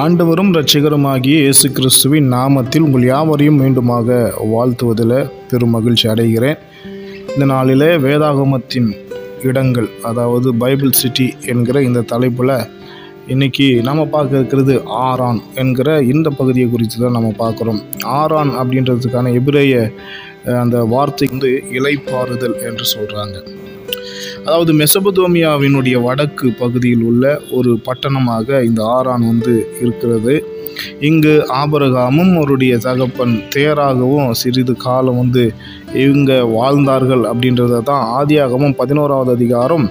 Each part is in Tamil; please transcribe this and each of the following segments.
ஆண்டவரும் இரட்சகருமாகிய இயேசு கிறிஸ்துவின் நாமத்தில் உங்கள் யாவரையும் மீண்டுமாக வாழ்த்துவதில் பெரும் மகிழ்ச்சி அடைகிறேன். இந்த நாளில் வேதாகமத்தின் இடங்கள் அதாவது பைபிள் சிட்டி என்கிற இந்த தலைப்பில் இன்னைக்கு நம்ம பார்க்க இருக்கிறது ஆரான் என்கிற இந்த பகுதியை குறித்து தான் நம்ம பார்க்குறோம். ஆரான் அப்படின்றதுக்கான எபிரேய அந்த வார்த்தை வந்து இலைப்பாறுதல் என்று சொல்கிறாங்க அதாவது மெசபதோமியாவினுடைய வடக்கு பகுதியில் உள்ள ஒரு பட்டணமாக இந்த ஆரான் வந்து இருக்கிறது. இங்கு ஆபரகாமும் அவருடைய தகப்பன் தேராகவும் சிறிது காலம் வந்து இவங்க வாழ்ந்தார்கள் அப்படின்றத தான் ஆதியாகமும் பதினோராவது அதிகாரம்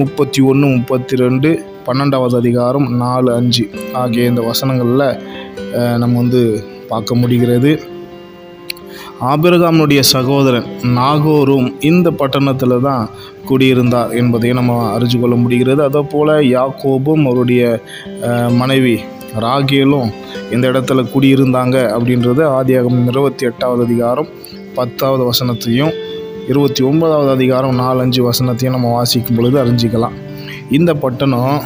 முப்பத்தி ஒன்று முப்பத்தி ரெண்டு பன்னெண்டாவது அதிகாரம் நாலு அஞ்சு ஆகிய இந்த வசனங்களில் நம்ம வந்து பார்க்க முடிகிறது. ஆபிரகாமுடைய சகோதரன் நாகோரும் இந்த பட்டணத்தில் தான் குடியிருந்தார் என்பதை நம்ம அறிஞ்சு கொள்ள முடிகிறது. அதே போல் யாக்கோபும் அவருடைய மனைவி ராகேலும் இந்த இடத்துல குடியிருந்தாங்க அப்படின்றது ஆதியாகம் இருபத்தி எட்டாவது அதிகாரம் பத்தாவது வசனத்தையும் இருபத்தி ஒன்பதாவது அதிகாரம் நாலஞ்சு வசனத்தையும் நம்ம வாசிக்கும் பொழுது அறிஞ்சிக்கலாம். இந்த பட்டணம்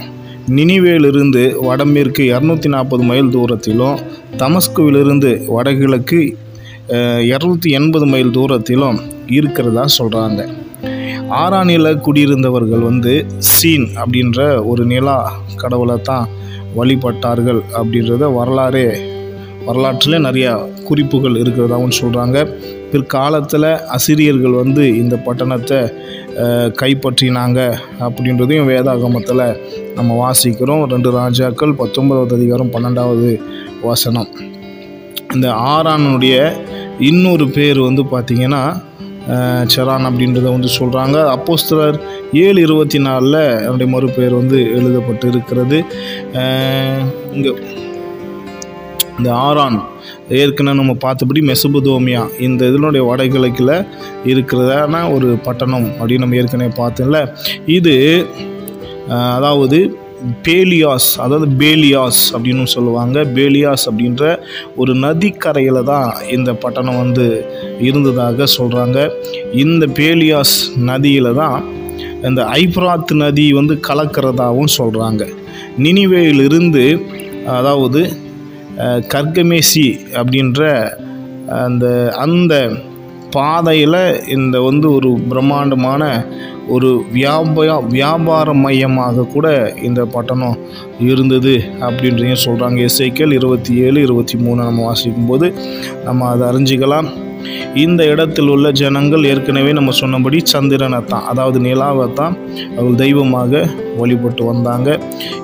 நினிவேலிருந்து வடமேற்கு இரநூத்தி நாற்பது மைல் தூரத்திலும் தமஸ்குவிலிருந்து வடகிழக்கு இரநூத்தி எண்பது மைல் தூரத்திலும் இருக்கிறதா சொல்கிறாங்க ஆறாணில குடியிருந்தவர்கள் வந்து சீன் அப்படின்ற ஒரு நிலா கடவுளை தான் வழிபட்டார்கள் அப்படின்றத வரலாறே வரலாற்றில் நிறையா குறிப்புகள் இருக்கிறதாகவும் சொல்கிறாங்க பிற்காலத்தில் அசிரியர்கள் வந்து இந்த பட்டணத்தை கைப்பற்றினாங்க அப்படின்றதையும் வேதாகமத்தில் நம்ம வாசிக்கிறோம். ரெண்டு ராஜாக்கள் பத்தொன்பதாவது அதிகாரம் பன்னெண்டாவது வசனம். இந்த ஆரானுடைய இன்னொரு பேர் வந்து பார்த்திங்கன்னா அஹ், செரான் அப்படின்றத வந்து சொல்கிறாங்க அப்போஸ்தலர் ஏழு இருபத்தி நாலில் என்னுடைய மறுபெயர் வந்து எழுதப்பட்டு இருக்கிறது இங்கே இந்த ஆரான் ஏற்கனவே நம்ம பார்த்தபடி மெசபுதோமியா இந்த இதனுடைய வடகிழக்கில் இருக்கிறதான ஒரு பட்டணம் அப்படின்னு நம்ம ஏற்கனவே பார்த்தோம்ல. இது அதாவது பேலியாஸ் அதாவது பேலியாஸ் அப்படின்னு சொல்லுவாங்க. பேலியாஸ் அப்படின்ற ஒரு நதிக்கரையில் தான் இந்த பட்டணம் வந்து இருந்ததாக சொல்கிறாங்க இந்த பேலியாஸ் நதியில் தான் இந்த ஐப்ராத் நதி வந்து கலக்கிறதாகவும் சொல்கிறாங்க நினிவேயிலிருந்து அதாவது கர்கமேசி அப்படின்ற அந்த அந்த பாதையில் இந்த வந்து ஒரு பிரம்மாண்டமான ஒரு வியாபார வியாபார மையமாக கூட இந்த பட்டணம் இருந்தது அப்படின்றதையும் சொல்கிறாங்க எஸ்ஐக்கல் இருபத்தி ஏழு இருபத்தி மூணு நம்ம வாசிக்கும்போது நம்ம அதை அறிஞ்சிக்கலாம். இந்த இடத்தில் உள்ள ஜனங்கள் ஏற்கனவே நம்ம சொன்னபடி சந்திரனை தான் அதாவது நிலாவை தான் அவள் தெய்வமாக வழிபட்டு வந்தாங்க.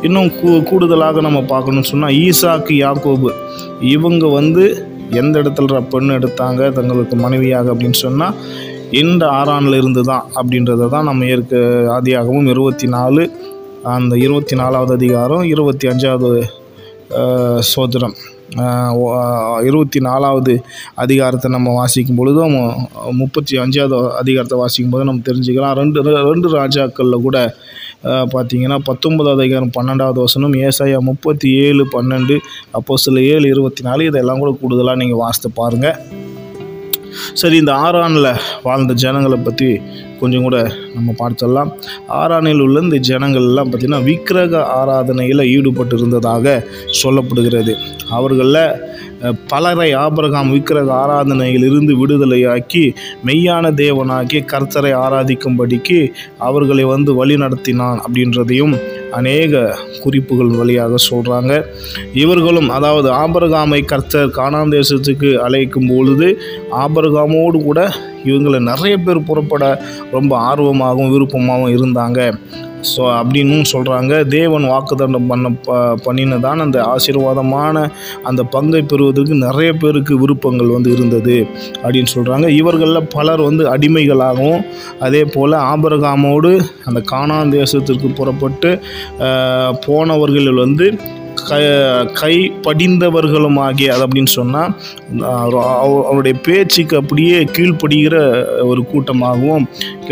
இன்னும் கூ கூடுதலாக நம்ம பார்க்கணும்னு சொன்னால் ஈசாக்கு யாக்கோபு இவங்க வந்து எந்த இடத்துல பெண் எடுத்தாங்க தங்களுக்கு மனைவியாக அப்படின்னு சொன்னால் இந்த ஆறானில் இருந்து தான் அப்படின்றத தான் நம்ம ஏற்க ஆதியாகவும் இருபத்தி நாலு அந்த இருபத்தி நாலாவது அதிகாரம் இருபத்தி அஞ்சாவது சோதரம் இருபத்தி நாலாவது அதிகாரத்தை நம்ம வாசிக்கும் பொழுதும் முப்பத்தி அஞ்சாவது அதிகாரத்தை வாசிக்கும் போது நம்ம தெரிஞ்சுக்கலாம். ரெண்டு ரெண்டு ராஜாக்களில் கூட பார்த்திங்கன்னா பார்த்தீங்கன்னா பத்தொன்பதாவது அதிகாரம் பன்னெண்டாவது வசனம் ஏசாயா முப்பத்தி ஏழு பன்னெண்டு அப்போ சில ஏழு இருபத்தி நாலு இதெல்லாம் கூட கூடுதலாக நீங்கள் வாசித்து பாருங்கள் சரி இந்த ஆரானில் வாழ்ந்த ஜனங்களை பற்றி கொஞ்சம் கூட நம்ம பார்த்துடலாம். ஆரானில் உள்ள இந்த ஜனங்கள் எல்லாம் பார்த்திங்கன்னா விக்கிரக ஆராதனையில் ஈடுபட்டு இருந்ததாக சொல்லப்படுகிறது. அவர்களில் பலரை ஆபிரகாம் விக்கிரக ஆராதனையிலிருந்து விடுதலையாக்கி மெய்யான தேவனாக்கி கர்த்தரை ஆராதிக்கும்படிக்கு அவர்களை வந்து வழி நடத்தினான் அப்படின்றதையும் அநேக குறிப்புகள் வழியாக சொல்கிறாங்க இவர்களும் அதாவது ஆபரகாமை கர்த்தர் காணாம் தேசத்துக்கு அழைக்கும் பொழுது ஆபரகாமோடு கூட இவங்களை நிறைய பேர் புறப்பட ரொம்ப ஆர்வமாகவும் விருப்பமாகவும் இருந்தாங்க. ஸோ அப்படின்னும் சொல்கிறாங்க தேவன் வாக்குதண்டம் பண்ண ப பண்ணினதான் அந்த ஆசீர்வாதமான அந்த பங்கை பெறுவதற்கு நிறைய பேருக்கு விருப்பங்கள் வந்து இருந்தது அப்படின்னு சொல்கிறாங்க இவர்களில் பலர் வந்து அடிமைகளாகவும் அதே போல் ஆபரகாமோடு அந்த காணான் தேசத்திற்கு புறப்பட்டு போனவர்கள் போனவர்களில் வந்து க கை படிந்தவர்களும் ஆகிய அது அப்படின்னு சொன்னால் அவருடைய பேச்சுக்கு அப்படியே கீழ்ப்படுகிற ஒரு கூட்டமாகவும்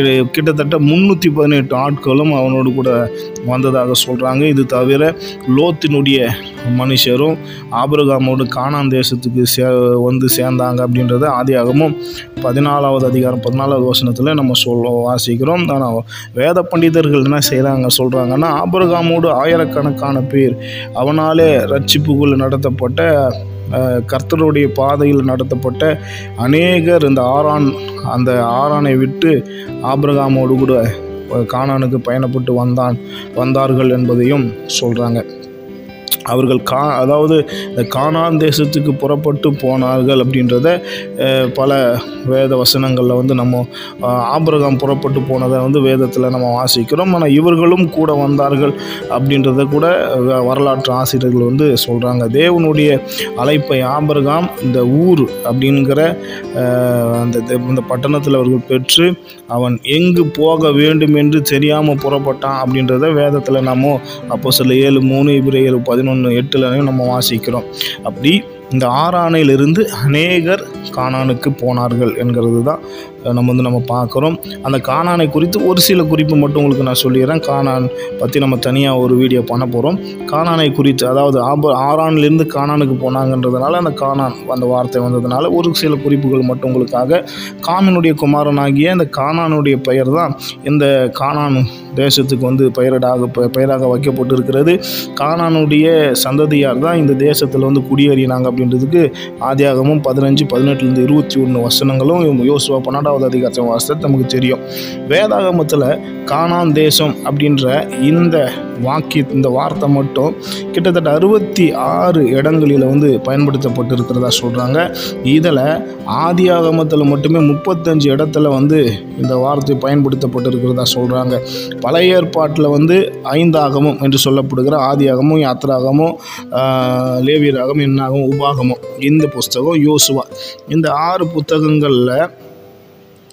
கிட்டத்தட்ட முந்நூற்றி பதினெட்டு ஆட்களும் அவனோடு கூட வந்ததாக சொல்கிறாங்க இது தவிர லோத்தினுடைய மனுஷரும் ஆபிரகாமோடு காணான் தேசத்துக்கு சே வந்து சேர்ந்தாங்க அப்படின்றத ஆதியாகமும் பதினாலாவது அதிகாரம் பதினாலாவது வசனத்தில் நம்ம சொல்ல வாசிக்கிறோம். ஆனால் வேத பண்டிதர்கள் என்ன செய்கிறாங்க சொல்கிறாங்கன்னா ஆபிரகாமோடு ஆயிரக்கணக்கான பேர் அவனாலே ரட்சிப்புக்குள் நடத்தப்பட்ட கர்த்தருடைய பாதையில் நடத்தப்பட்ட அநேகர் இந்த ஆரான் அந்த ஆரானை விட்டு ஆபிரகாமோடு கூட கானானுக்கு பயணப்பட்டு வந்தான் வந்தார்கள் என்பதையும் சொல்கிறாங்க அவர்கள் கா அதாவது இந்த கானான் தேசத்துக்கு புறப்பட்டு போனார்கள் அப்படின்றத பல வேத வசனங்களில் வந்து நம்ம ஆபிரகாம் புறப்பட்டு போனதை வந்து வேதத்தில் நம்ம வாசிக்கிறோம். ஆனால் இவர்களும் கூட வந்தார்கள் அப்படின்றத கூட வரலாற்று ஆசிரியர்கள் வந்து சொல்கிறாங்க தேவனுடைய அழைப்பை ஆபிரகாம் இந்த ஊர் அப்படிங்கிற அந்த தே- இந்த பட்டணத்தில் அவர்கள் பெற்று அவன் எங்கு போக வேண்டும் என்று தெரியாமல் புறப்பட்டான் அப்படின்றத வேதத்தில் நம்ம அப்போ சில ஏழு மூணு இப்படி ஏழு பதினொன்று எட்டுலையும் நம்ம வாசிக்கிறோம். அப்படி இந்த ஆறானையிலிருந்து அநேகர் காணானுக்கு போனார்கள் என்கிறது தான் நம்ம வந்து நம்ம பார்க்குறோம். அந்த காணானை குறித்து ஒரு சில குறிப்பு மட்டும் உங்களுக்கு நான் சொல்லிடுறேன். காணான் பற்றி நம்ம தனியாக ஒரு வீடியோ பண்ண போகிறோம் காணானை குறித்து அதாவது ஆப ஆறான்லேருந்து காணானுக்கு போனாங்கன்றதுனால அந்த காணான் அந்த வார்த்தை வந்ததுனால ஒரு சில குறிப்புகள் மட்டும் உங்களுக்காக. காமினுடைய குமாரனாகிய இந்த காணானுடைய பெயர் தான் இந்த காணான் தேசத்துக்கு வந்து பெயரிடாக பெயராக வைக்கப்பட்டு இருக்கிறது காணானுடைய சந்ததியார் தான் இந்த தேசத்தில் வந்து குடியேறினாங்க அப்படின்றதுக்கு ஆதியாகமும் பதினஞ்சு பதினெட்டுலேருந்து இருபத்தி ஒன்று வசனங்களும் யோசுவா பன்னெண்டாவது அதிகாரத்தை வாசத்தை நமக்கு தெரியும். வேதாகமத்தில் காணான் தேசம் அப்படின்ற இந்த வாக்கிய இந்த வார்த்தை மட்டும் கிட்டத்தட்ட அறுபத்தி ஆறு இடங்களில் வந்து பயன்படுத்தப்பட்டு இருக்கிறதா சொல்கிறாங்க இதில் ஆதியாகமத்தில் மட்டுமே முப்பத்தஞ்சு இடத்துல வந்து இந்த வார்த்தை பயன்படுத்தப்பட்டு இருக்கிறதா சொல்கிறாங்க பழைய ஏற்பாட்டில் வந்து ஐந்தாகமும் என்று சொல்லப்படுகிற ஆதியாகமும் யாத்திராகமும் ஆஹ், லேவியராகமும் என்னாகும் உபாகமும் இந்த புஸ்தகம் யோசுவா. இந்த ஆறு புத்தகங்களில்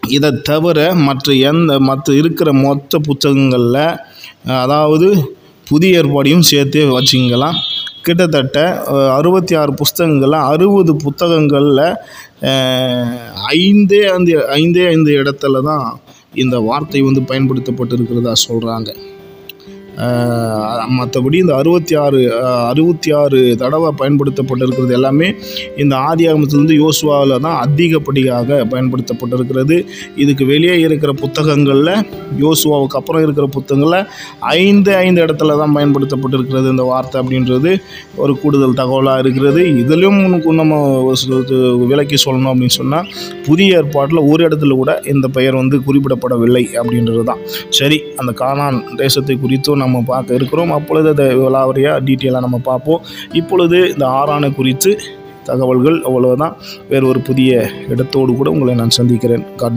இதை தவிர மற்ற எந்த மற்ற இருக்கிற மொத்த புத்தகங்களில் அதாவது புதிய ஏற்பாடையும் சேர்த்தே வச்சுக்கலாம் கிட்டத்தட்ட அறுபத்தி ஆறு புஸ்தகங்களில் அறுபது புத்தகங்களில் ஐந்தே ஐந்து ஐந்தே ஐந்து இடத்துல தான் இந்த வார்த்தை வந்து பயன்படுத்தப்பட்டு இருக்கிறதா சொல்கிறாங்க மற்றபடி இந்த அறுபத்தி ஆறு அறுபத்தி ஆறு தடவை பயன்படுத்தப்பட்டிருக்கிறது எல்லாமே இந்த ஆதி ஆகமத்திலிருந்து யோசுவாவில் தான் அதிகப்படியாக பயன்படுத்தப்பட்டிருக்கிறது. இதுக்கு வெளியே இருக்கிற புத்தகங்களில் யோசுவாவுக்கு அப்புறம் இருக்கிற புத்தகங்களில் ஐந்து ஐந்து இடத்துல தான் பயன்படுத்தப்பட்டிருக்கிறது இந்த வார்த்தை அப்படின்றது. ஒரு கூடுதல் தகவலாக இருக்கிறது. இதிலும் நம்ம விலக்கி இது சொல்லணும் அப்படின்னு சொன்னால் புதிய ஏற்பாட்டில் ஒரு இடத்துல கூட இந்த பெயர் வந்து குறிப்பிடப்படவில்லை அப்படின்றது தான் சரி அந்த கானான் தேசத்தை குறித்தும் நம்ம பார்க்க இருக்கிறோம். அப்பொழுது அதை விலாவரியாக டீட்டெயிலாக நம்ம பார்ப்போம். இப்பொழுது இந்த ஆறான குறித்து தகவல்கள் அவ்வளவுதான். வேறு ஒரு புதிய இடத்தோடு கூட உங்களை நான் சந்திக்கிறேன். காட்